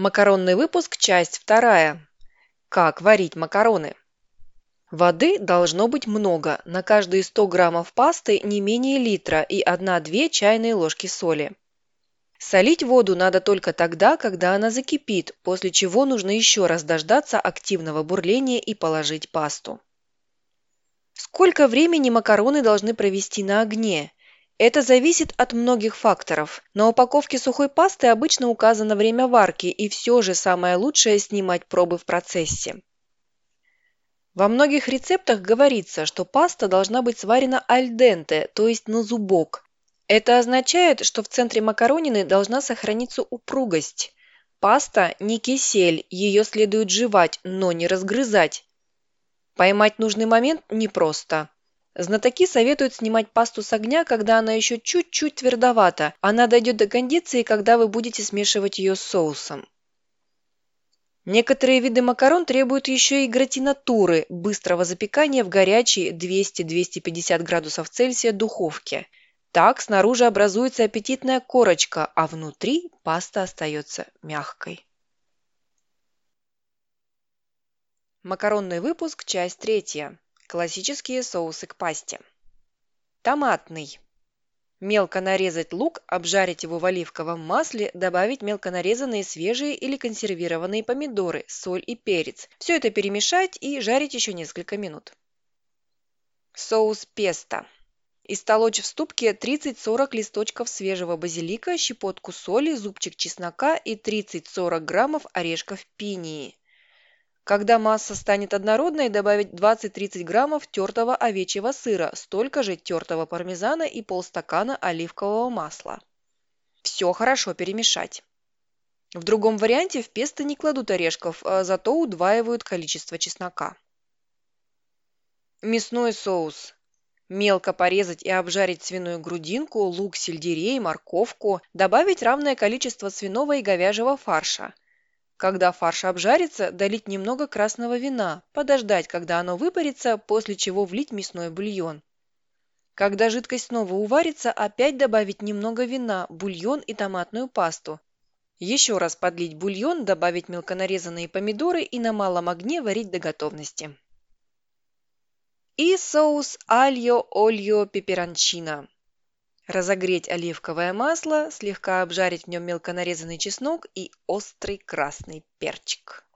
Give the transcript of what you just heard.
Макаронный выпуск, часть вторая. Как варить макароны? Воды должно быть много, на каждые 100 граммов пасты не менее литра и 1-2 чайные ложки соли. Солить воду надо только тогда, когда она закипит, после чего нужно еще раз дождаться активного бурления и положить пасту. Сколько времени макароны должны провести на огне? Это зависит от многих факторов. На упаковке сухой пасты обычно указано время варки, и все же самое лучшее снимать пробы в процессе. Во многих рецептах говорится, что паста должна быть сварена аль денте, то есть на зубок. Это означает, что в центре макаронины должна сохраниться упругость. Паста не кисель, ее следует жевать, но не разгрызать. Поймать нужный момент непросто. Знатоки советуют снимать пасту с огня, когда она еще чуть-чуть твердовата. Она дойдет до кондиции, когда вы будете смешивать ее с соусом. Некоторые виды макарон требуют еще и гратинатуры, быстрого запекания в горячей 200-250 градусов Цельсия духовке. Так снаружи образуется аппетитная корочка, а внутри паста остается мягкой. Макаронный выпуск, часть третья. Классические соусы к пасте. Томатный. Мелко нарезать лук, обжарить его в оливковом масле, добавить мелко нарезанные свежие или консервированные помидоры, соль и перец. Все это перемешать и жарить еще несколько минут. Соус песто. Истолочь в ступке 30-40 листочков свежего базилика, щепотку соли, зубчик чеснока и 30-40 граммов орешков пинии. Когда масса станет однородной, добавить 20-30 граммов тертого овечьего сыра, столько же тертого пармезана и полстакана оливкового масла. Все хорошо перемешать. В другом варианте в песто не кладут орешков, а зато удваивают количество чеснока. Мясной соус. Мелко порезать и обжарить свиную грудинку, лук, сельдерей, морковку, добавить равное количество свиного и говяжьего фарша – когда фарш обжарится, долить немного красного вина, подождать, когда оно выпарится, после чего влить мясной бульон. Когда жидкость снова уварится, опять добавить немного вина, бульон и томатную пасту. Еще раз подлить бульон, добавить мелконарезанные помидоры и на малом огне варить до готовности. И соус альо-ольо-пеперончино. Разогреть оливковое масло, слегка обжарить в нем мелко нарезанный чеснок и острый красный перчик.